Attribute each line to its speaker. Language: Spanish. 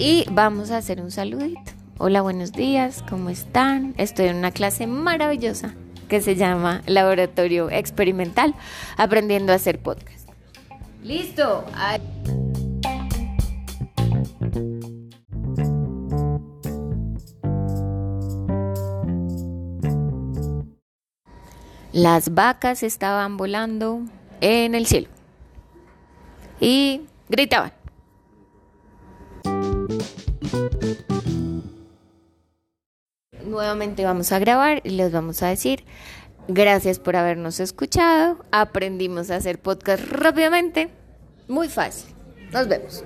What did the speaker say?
Speaker 1: y vamos a hacer un saludito. Hola, buenos días, ¿cómo están? Estoy en una clase maravillosa que se llama Laboratorio Experimental, aprendiendo a hacer podcast. Listo. Las vacas estaban volando en el cielo y gritaban. Nuevamente vamos a grabar y les vamos a decir gracias por habernos escuchado. Aprendimos a hacer podcast rápidamente. Muy fácil. Nos vemos.